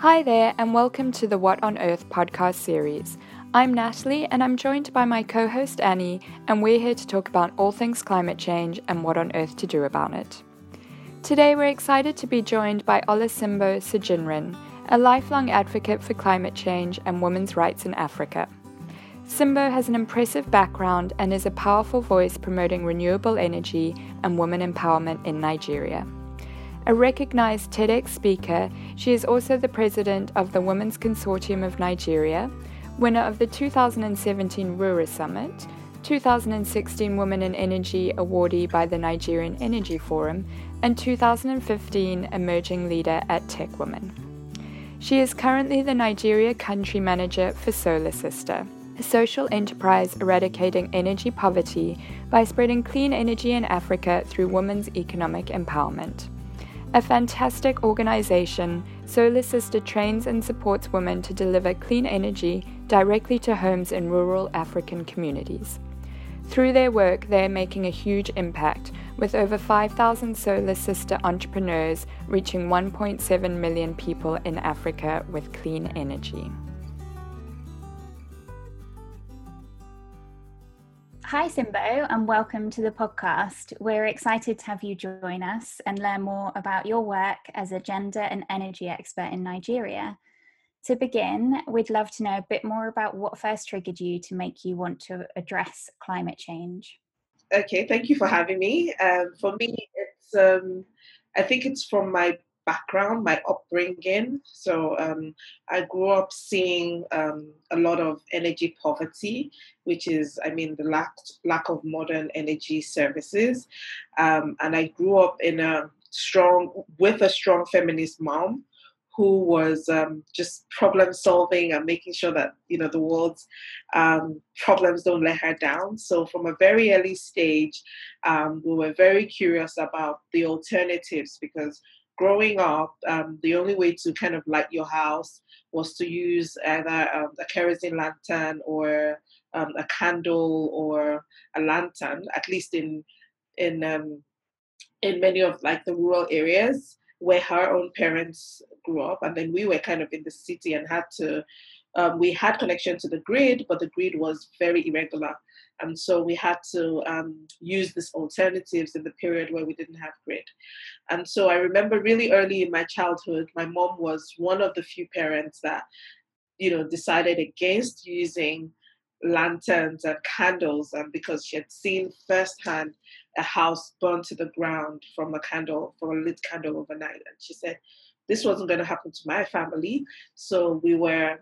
Hi there, and welcome to the What on Earth podcast series. I'm Natalie, and I'm joined by my co host Annie, and we're here to talk about all things climate change and what on earth to do about it. Today, we're excited to be joined by Olusimbo Sojinrin, a lifelong advocate for climate change and women's rights in Africa. Simbo has an impressive background and is a powerful voice promoting renewable energy and women empowerment in Nigeria. A recognized TEDx speaker, she is also the president of the Women's Consortium of Nigeria, winner of the 2017 Rura Summit, 2016 Women in Energy awardee by the Nigerian Energy Forum, and 2015 Emerging Leader at TechWomen. She is currently the Nigeria Country Manager for Solar Sister, a social enterprise eradicating energy poverty by spreading clean energy in Africa through women's economic empowerment. A fantastic organization, Solar Sister trains and supports women to deliver clean energy directly to homes in rural African communities. Through their work, they are making a huge impact, with over 5,000 Solar Sister entrepreneurs reaching 1.7 million people in Africa with clean energy. Hi, Simbo, and welcome to the podcast. We're excited to have you join us and learn more about your work as a gender and energy expert in Nigeria. To begin, we'd love to know a bit more about what first triggered you to make you want to address climate change. Okay, thank you for having me. Um, for me, it's um, I think it's from my background, my upbringing. So um, I grew up seeing um, a lot of energy poverty, which is, I mean, the lack lack of modern energy services. Um, and I grew up in a strong with a strong feminist mom who was um, just problem solving and making sure that you know the world's um, problems don't let her down. So from a very early stage, um, we were very curious about the alternatives because growing up, um, the only way to kind of light your house was to use either um, a kerosene lantern or um, a candle or a lantern. At least in in um, in many of like the rural areas where her own parents grew up, and then we were kind of in the city and had to. Um, we had connection to the grid, but the grid was very irregular. And so we had to um, use these alternatives in the period where we didn't have grid. And so I remember really early in my childhood, my mom was one of the few parents that, you know, decided against using lanterns and candles and because she had seen firsthand a house burned to the ground from a candle from a lit candle overnight and she said this wasn't going to happen to my family so we were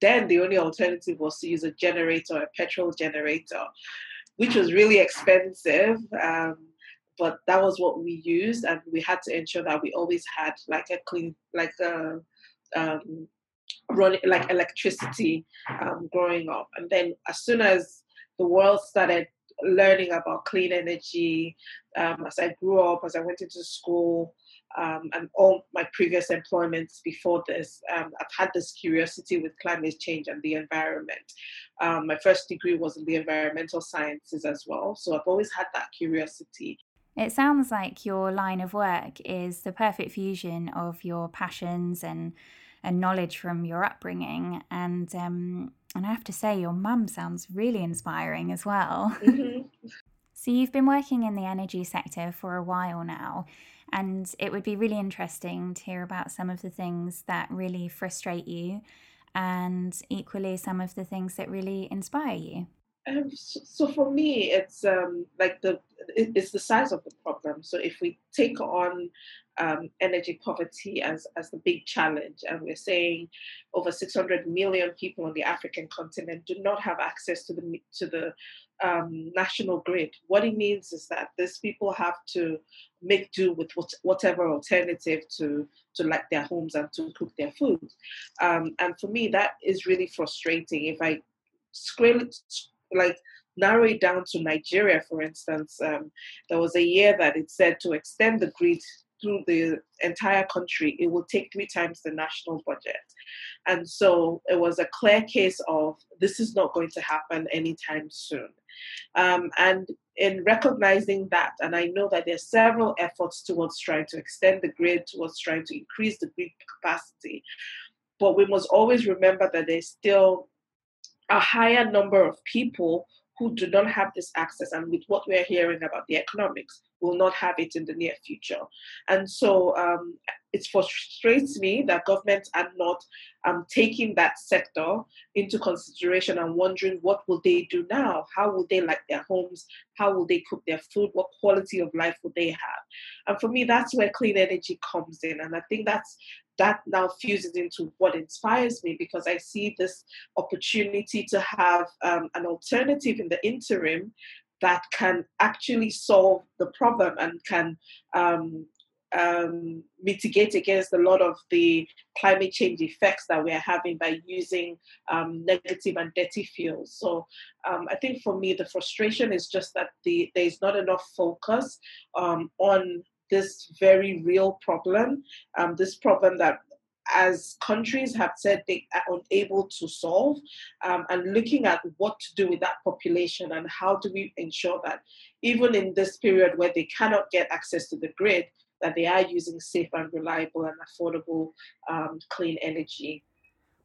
then the only alternative was to use a generator, a petrol generator, which was really expensive. Um, but that was what we used, and we had to ensure that we always had like a clean, like a um, running, like electricity um, growing up. And then as soon as the world started learning about clean energy, um, as I grew up, as I went into school, um, and all my previous employments before this, um, I've had this curiosity with climate change and the environment. Um, my first degree was in the environmental sciences as well, so I've always had that curiosity. It sounds like your line of work is the perfect fusion of your passions and and knowledge from your upbringing, and um, and I have to say, your mum sounds really inspiring as well. Mm-hmm. so you've been working in the energy sector for a while now. And it would be really interesting to hear about some of the things that really frustrate you and equally some of the things that really inspire you. Um, so, for me, it's um, like the it's the size of the problem. So if we take on um, energy poverty as as the big challenge, and we're saying over 600 million people on the African continent do not have access to the to the um, national grid. What it means is that these people have to make do with what, whatever alternative to to light their homes and to cook their food. Um, and for me, that is really frustrating. If I scale like narrow it down to Nigeria, for instance, um, there was a year that it said to extend the grid through the entire country, it will take three times the national budget. And so it was a clear case of this is not going to happen anytime soon. Um, and in recognizing that, and I know that there are several efforts towards trying to extend the grid, towards trying to increase the grid capacity, but we must always remember that there's still a higher number of people who do not have this access. And with what we're hearing about the economics, will not have it in the near future. And so um, it frustrates me that governments are not um, taking that sector into consideration and wondering what will they do now? How will they like their homes? How will they cook their food? What quality of life will they have? And for me, that's where clean energy comes in. And I think that's that now fuses into what inspires me because I see this opportunity to have um, an alternative in the interim that can actually solve the problem and can um, um, mitigate against a lot of the climate change effects that we're having by using um, negative and dirty fuels. So um, I think for me, the frustration is just that the, there's not enough focus um, on this very real problem, um, this problem that as countries have said they are unable to solve, um, and looking at what to do with that population and how do we ensure that even in this period where they cannot get access to the grid, that they are using safe and reliable and affordable um, clean energy.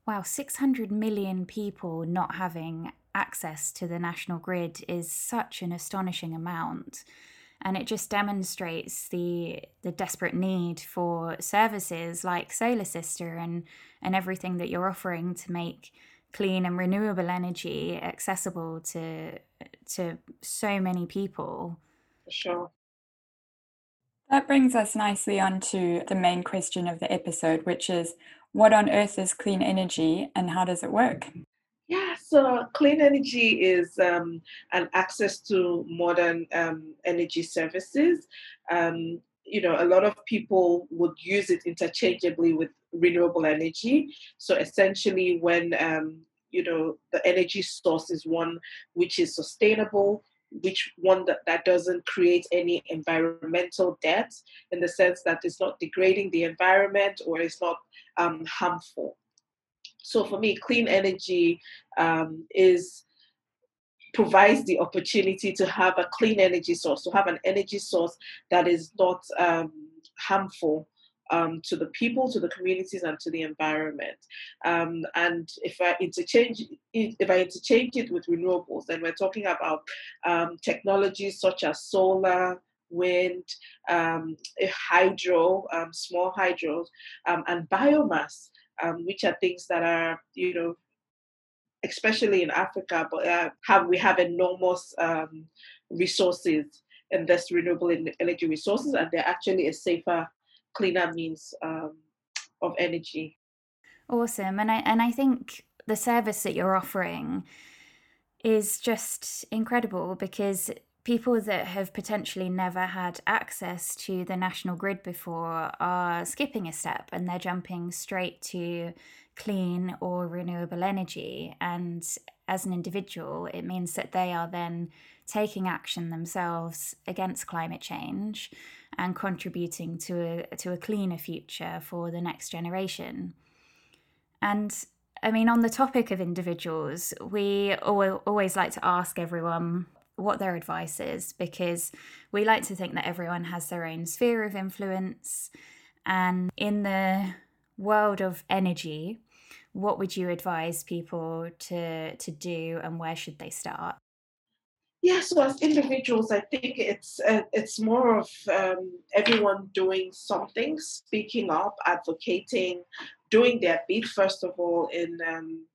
Wow, 600 million people not having access to the national grid is such an astonishing amount and it just demonstrates the the desperate need for services like Solar Sister and and everything that you're offering to make clean and renewable energy accessible to to so many people. For sure. That brings us nicely on to the main question of the episode, which is what on earth is clean energy and how does it work? Yeah, so clean energy is um, an access to modern um, energy services. Um, you know, a lot of people would use it interchangeably with renewable energy. So essentially, when um, you know the energy source is one which is sustainable, which one that, that doesn't create any environmental debt in the sense that it's not degrading the environment or it's not um, harmful. So for me, clean energy um, is provides the opportunity to have a clean energy source, to have an energy source that is not um, harmful um, to the people, to the communities, and to the environment. Um, and if I interchange if I interchange it with renewables, then we're talking about um, technologies such as solar, wind, um, hydro, um, small hydros, um, and biomass um, which are things that are, you know, especially in Africa, but uh, have we have enormous um, resources and this renewable energy resources, and they're actually a safer, cleaner means um, of energy. Awesome, and I and I think the service that you're offering is just incredible because people that have potentially never had access to the national grid before are skipping a step and they're jumping straight to clean or renewable energy. And as an individual, it means that they are then taking action themselves against climate change and contributing to a, to a cleaner future for the next generation. And I mean, on the topic of individuals, we always like to ask everyone what their advice is because we like to think that everyone has their own sphere of influence. And in the world of energy, what would you advise people to to do and where should they start? Yeah, so as individuals, I think it's uh, it's more of um, everyone doing something, speaking up, advocating, doing their bit first of all in um,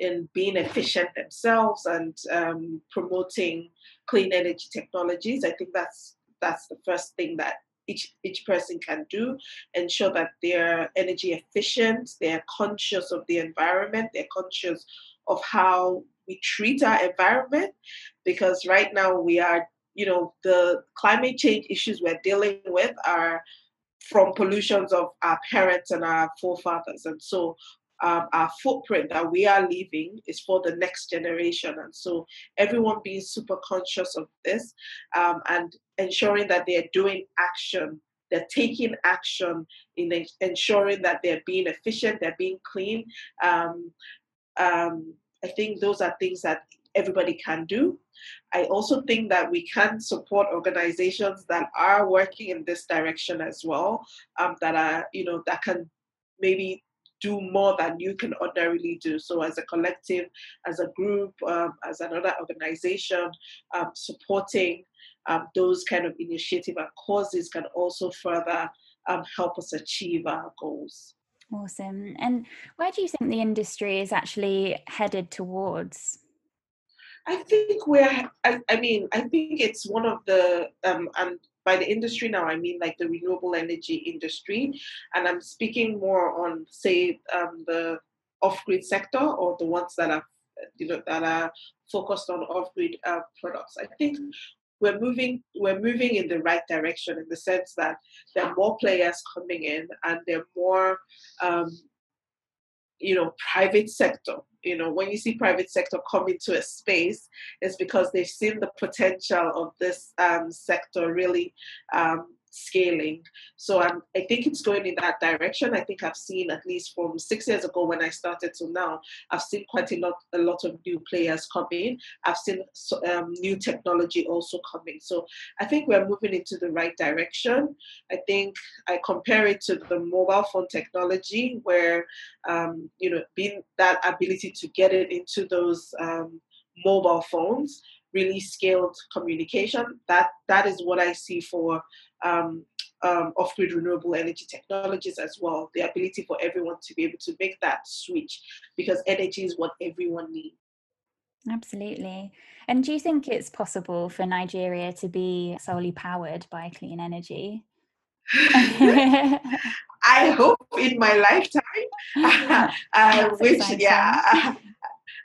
in being efficient themselves and um, promoting clean energy technologies. I think that's that's the first thing that each each person can do. Ensure that they're energy efficient, they're conscious of the environment, they're conscious of how we treat our environment, because right now we are, you know, the climate change issues we're dealing with are from pollutions of our parents and our forefathers. And so um, our footprint that we are leaving is for the next generation. And so everyone being super conscious of this um, and ensuring that they're doing action, they're taking action in ensuring that they're being efficient, they're being clean. Um, um, I think those are things that everybody can do. I also think that we can support organizations that are working in this direction as well, um, that are, you know, that can maybe do more than you can ordinarily do. So, as a collective, as a group, um, as another organization, um, supporting um, those kind of initiative and causes can also further um, help us achieve our goals. Awesome. And where do you think the industry is actually headed towards? I think we're, I, I mean, I think it's one of the, um, and by the industry now, I mean like the renewable energy industry. And I'm speaking more on, say, um, the off grid sector or the ones that are, you know, that are focused on off grid uh, products. I think we're moving we're moving in the right direction in the sense that there are more players coming in and there are more um, you know private sector you know when you see private sector come into a space it's because they've seen the potential of this um, sector really um, scaling. So I'm, I think it's going in that direction. I think I've seen at least from six years ago when I started to now, I've seen quite a lot, a lot of new players coming. I've seen um, new technology also coming. So I think we're moving into the right direction. I think I compare it to the mobile phone technology where, um, you know, being that ability to get it into those um, mobile phones really scaled communication that that is what i see for um, um, off-grid renewable energy technologies as well. The ability for everyone to be able to make that switch because energy is what everyone needs. Absolutely. And do you think it's possible for Nigeria to be solely powered by clean energy? I hope in my lifetime, uh, which, exciting. yeah.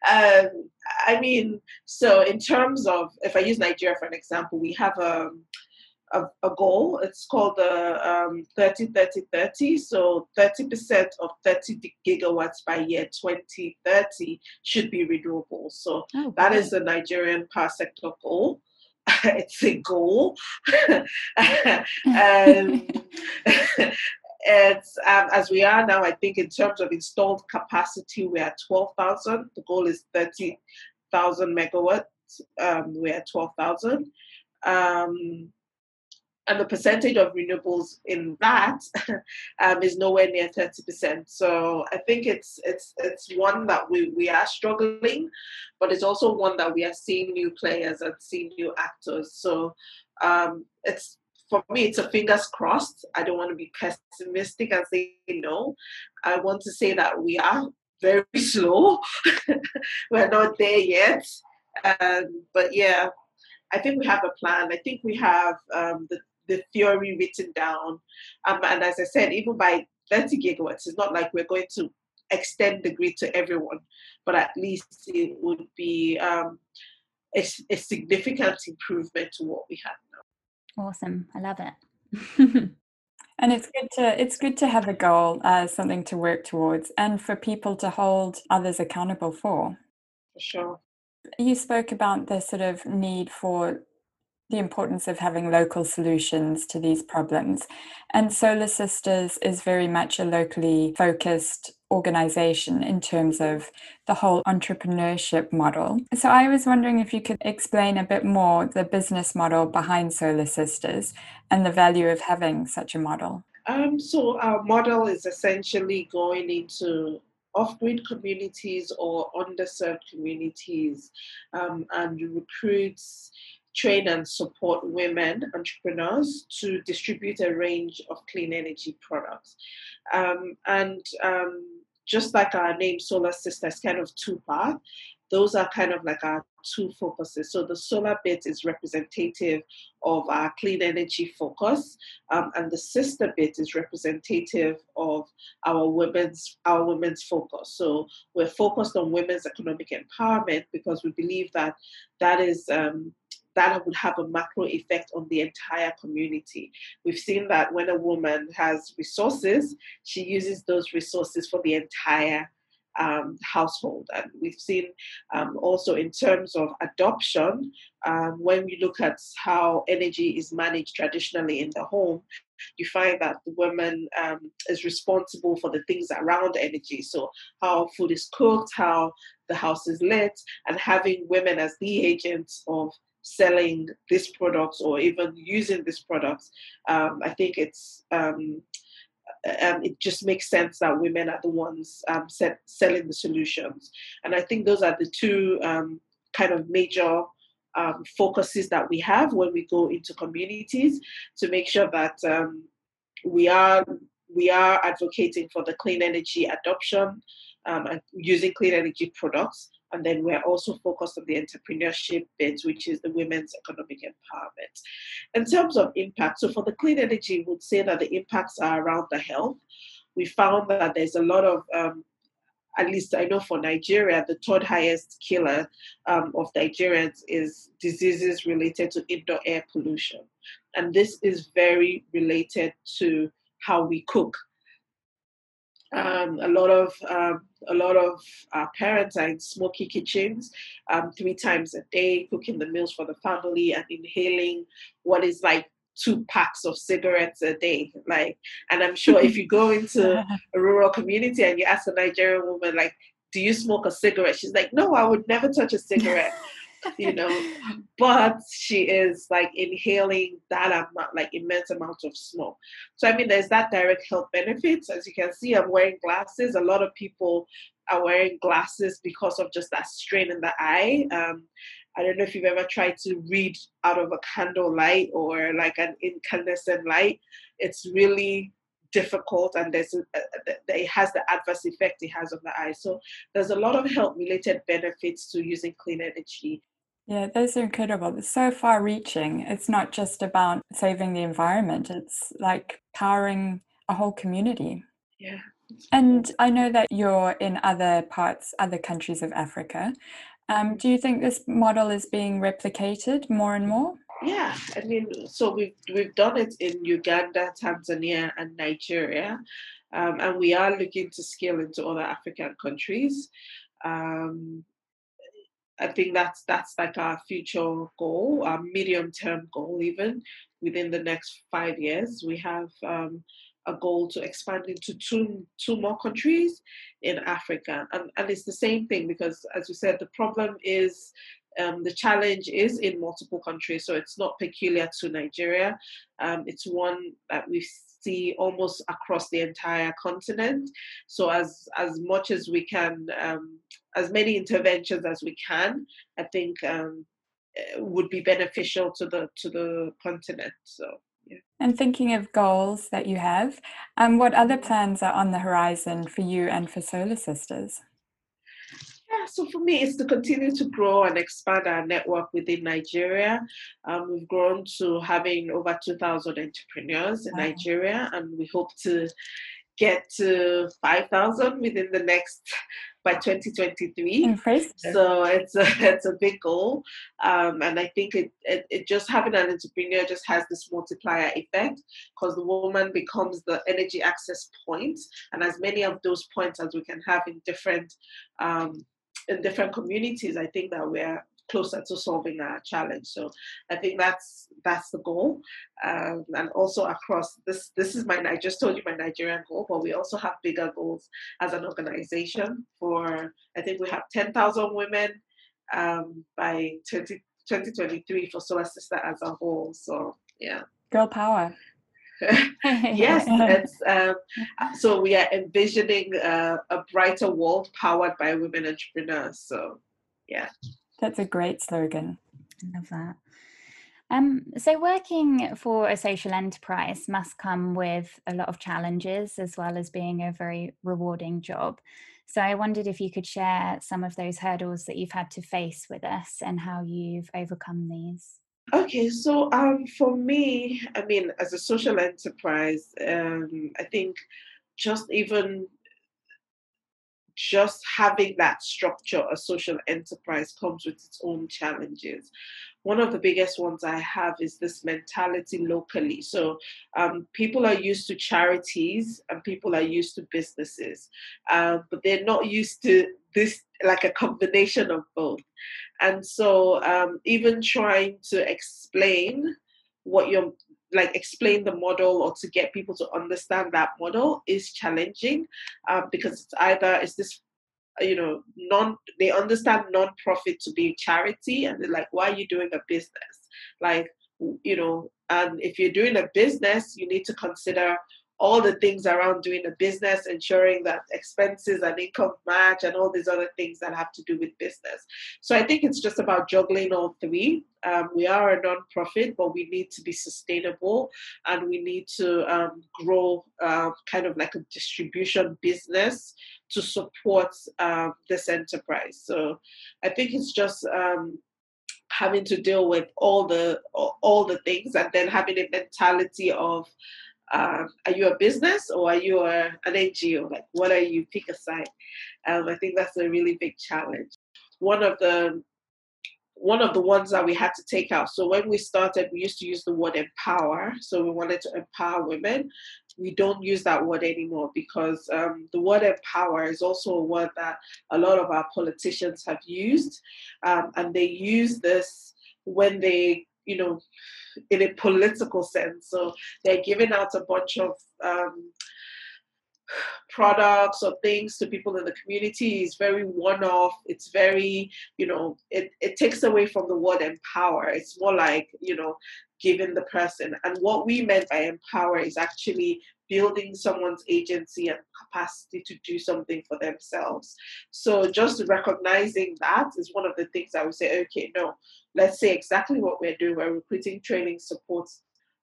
Um, I mean, so in terms of, if I use Nigeria for an example, we have a, um, a, a goal. It's called the um, 30 30 30. So 30% of 30 gigawatts by year 2030 should be renewable. So oh, that is the Nigerian power sector goal. it's a goal. um, it's um, as we are now. I think in terms of installed capacity, we're twelve thousand. The goal is thirty thousand megawatts. Um, we're at twelve thousand. Um, and the percentage of renewables in that um, is nowhere near 30%. So I think it's it's it's one that we, we are struggling, but it's also one that we are seeing new players and seeing new actors. So um, it's for me, it's a fingers crossed. I don't want to be pessimistic and say no. I want to say that we are very slow. We're not there yet. Um, but yeah, I think we have a plan. I think we have um, the the theory written down. Um, and as I said, even by 30 gigawatts, it's not like we're going to extend the grid to everyone, but at least it would be um, a, a significant improvement to what we have now. Awesome. I love it. and it's good to it's good to have a goal as something to work towards and for people to hold others accountable for. For sure. You spoke about the sort of need for the importance of having local solutions to these problems. And Solar Sisters is very much a locally focused organization in terms of the whole entrepreneurship model. So I was wondering if you could explain a bit more the business model behind Solar Sisters and the value of having such a model. Um, so our model is essentially going into off-grid communities or underserved communities um, and recruits train and support women entrepreneurs to distribute a range of clean energy products. Um, and um, just like our name, Solar Sisters, kind of two part. Those are kind of like our two focuses. So the solar bit is representative of our clean energy focus, um, and the sister bit is representative of our women's our women's focus. So we're focused on women's economic empowerment because we believe that that is um, that would have a macro effect on the entire community. We've seen that when a woman has resources, she uses those resources for the entire um, household. And we've seen um, also in terms of adoption, um, when we look at how energy is managed traditionally in the home, you find that the woman um, is responsible for the things around energy. So, how food is cooked, how the house is lit, and having women as the agents of selling these products or even using these products, um, I think it's um, um, it just makes sense that women are the ones um, set, selling the solutions. And I think those are the two um, kind of major um, focuses that we have when we go into communities to make sure that we are we are advocating for the clean energy adoption um, and using clean energy products. And then we're also focused on the entrepreneurship bit, which is the women's economic empowerment. In terms of impact, so for the clean energy, we would say that the impacts are around the health. We found that there's a lot of um, at least I know for Nigeria, the third highest killer um, of Nigerians is diseases related to indoor air pollution. And this is very related to how we cook. Um, a lot of um, a lot of our parents are in smoky kitchens um, three times a day, cooking the meals for the family and inhaling what is like two packs of cigarettes a day. Like, and I'm sure if you go into a rural community and you ask a Nigerian woman, like, do you smoke a cigarette? She's like, no, I would never touch a cigarette. you know, but she is like inhaling that amount, like immense amount of smoke. So I mean, there's that direct health benefits. As you can see, I'm wearing glasses. A lot of people are wearing glasses because of just that strain in the eye. Um, I don't know if you've ever tried to read out of a candle light or like an incandescent light. It's really difficult and there's a, it has the adverse effect it has on the eye. So there's a lot of health related benefits to using clean energy. Yeah, those are incredible. It's so far reaching. It's not just about saving the environment, it's like powering a whole community. Yeah. And I know that you're in other parts, other countries of Africa. Um, do you think this model is being replicated more and more? Yeah, I mean, so we've we've done it in Uganda, Tanzania, and Nigeria, um, and we are looking to scale into other African countries. Um, I think that's that's like our future goal, our medium term goal, even within the next five years. We have um, a goal to expand into two two more countries in Africa. And, and it's the same thing because, as you said, the problem is um, the challenge is in multiple countries. So it's not peculiar to Nigeria. Um, it's one that we see almost across the entire continent. So as as much as we can, um, as many interventions as we can, I think um, eh, would be beneficial to the to the continent. So. Yeah. And thinking of goals that you have, um, what other plans are on the horizon for you and for Solar Sisters? Yeah, so for me, it's to continue to grow and expand our network within Nigeria. Um, we've grown to having over 2,000 entrepreneurs in wow. Nigeria, and we hope to get to 5,000 within the next by 2023. Impressive. So it's a, it's a big goal. Um, and I think it, it, it, just having an entrepreneur just has this multiplier effect because the woman becomes the energy access point. And as many of those points as we can have in different um, in different communities, I think that we're closer to solving our challenge. So I think that's that's the goal, um, and also across this. This is my I just told you my Nigerian goal, but we also have bigger goals as an organization. For I think we have ten thousand women um, by 20, 2023 for Solar Sister as a whole. So yeah, girl power. yes, it's, um, so we are envisioning uh, a brighter world powered by women entrepreneurs. So, yeah. That's a great slogan. I love that. Um, so, working for a social enterprise must come with a lot of challenges as well as being a very rewarding job. So, I wondered if you could share some of those hurdles that you've had to face with us and how you've overcome these. Okay, so um, for me, I mean, as a social enterprise, um, I think just even just having that structure, a social enterprise, comes with its own challenges. One of the biggest ones I have is this mentality locally. So um, people are used to charities and people are used to businesses, uh, but they're not used to this, like a combination of both. And so um, even trying to explain what you're like explain the model or to get people to understand that model is challenging um, because it's either is this you know non they understand non-profit to be charity and they're like why are you doing a business? Like you know and if you're doing a business you need to consider all the things around doing a business, ensuring that expenses and income match, and all these other things that have to do with business. So I think it's just about juggling all three. Um, we are a non-profit, but we need to be sustainable, and we need to um, grow uh, kind of like a distribution business to support um, this enterprise. So I think it's just um, having to deal with all the all the things and then having a mentality of um, are you a business or are you a, an NGO? Like, what are you? Pick a. Um, I think that's a really big challenge. One of the one of the ones that we had to take out. So when we started, we used to use the word empower. So we wanted to empower women. We don't use that word anymore because um, the word empower is also a word that a lot of our politicians have used, um, and they use this when they, you know, in a political sense. So they're giving out a bunch of um, products or things to people in the community. Is very one-off. It's very you know it, it takes away from the word empower. It's more like you know giving the person. And what we meant by empower is actually building someone's agency and capacity to do something for themselves so just recognizing that is one of the things i would say okay no let's say exactly what we're doing we're recruiting training support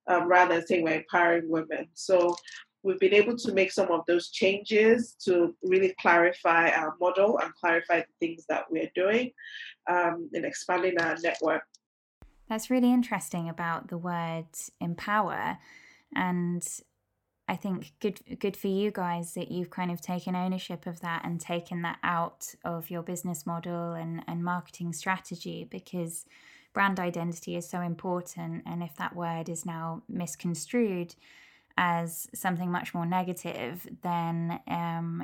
um, rather than saying we're empowering women so we've been able to make some of those changes to really clarify our model and clarify the things that we're doing um, in expanding our network. That's really interesting about the word empower. And I think good good for you guys that you've kind of taken ownership of that and taken that out of your business model and, and marketing strategy because brand identity is so important. And if that word is now misconstrued as something much more negative, then um,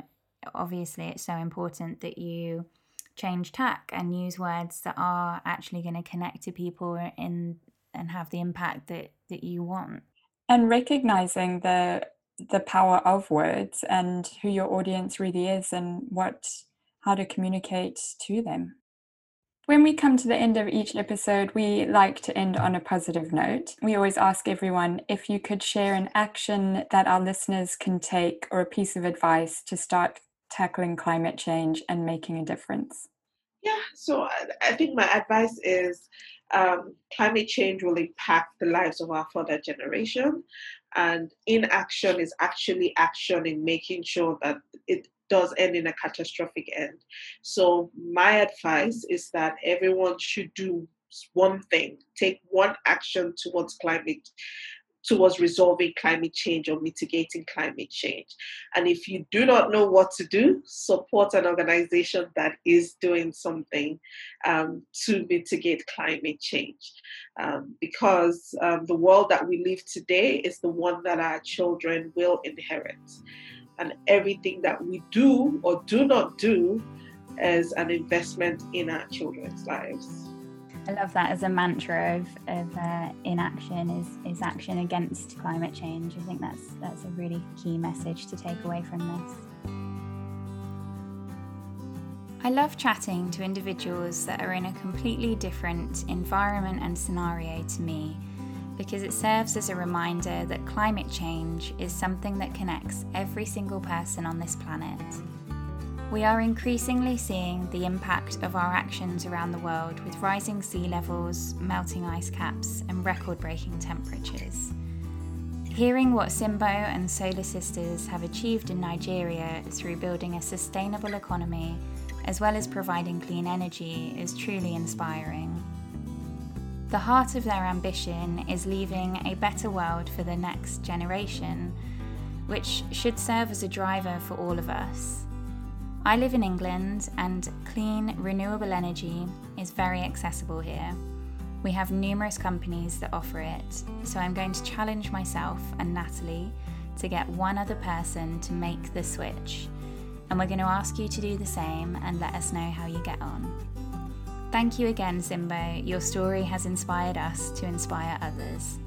obviously it's so important that you change tack and use words that are actually going to connect to people in and have the impact that that you want. And recognizing the the power of words and who your audience really is and what how to communicate to them when we come to the end of each episode, we like to end on a positive note. We always ask everyone if you could share an action that our listeners can take or a piece of advice to start tackling climate change and making a difference. Yeah, so I think my advice is um, climate change will impact the lives of our further generation, and inaction is actually action in making sure that it does end in a catastrophic end. So, my advice is that everyone should do one thing, take one action towards climate towards resolving climate change or mitigating climate change. And if you do not know what to do, support an organization that is doing something um, to mitigate climate change. Um, because um, the world that we live today is the one that our children will inherit and everything that we do or do not do is an investment in our children's lives. I love that as a mantra of, of uh, inaction is, is action against climate change. I think that's that's a really key message to take away from this. I love chatting to individuals that are in a completely different environment and scenario to me because it serves as a reminder that climate change is something that connects every single person on this planet. We are increasingly seeing the impact of our actions around the world with rising sea levels, melting ice caps, and record breaking temperatures. Hearing what Simbo and Solar Sisters have achieved in Nigeria through building a sustainable economy, as well as providing clean energy, is truly inspiring. The heart of their ambition is leaving a better world for the next generation, which should serve as a driver for all of us. I live in England, and clean, renewable energy is very accessible here. We have numerous companies that offer it, so I'm going to challenge myself and Natalie to get one other person to make the switch. And we're going to ask you to do the same and let us know how you get on. Thank you again, Simbo. Your story has inspired us to inspire others.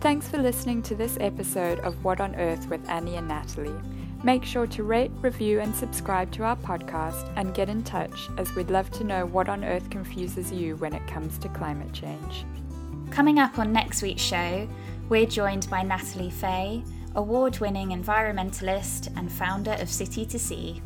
Thanks for listening to this episode of What on Earth with Annie and Natalie. Make sure to rate, review, and subscribe to our podcast and get in touch as we'd love to know what on earth confuses you when it comes to climate change. Coming up on next week's show, We're joined by Natalie Fee, award winning environmentalist and founder of City to Sea.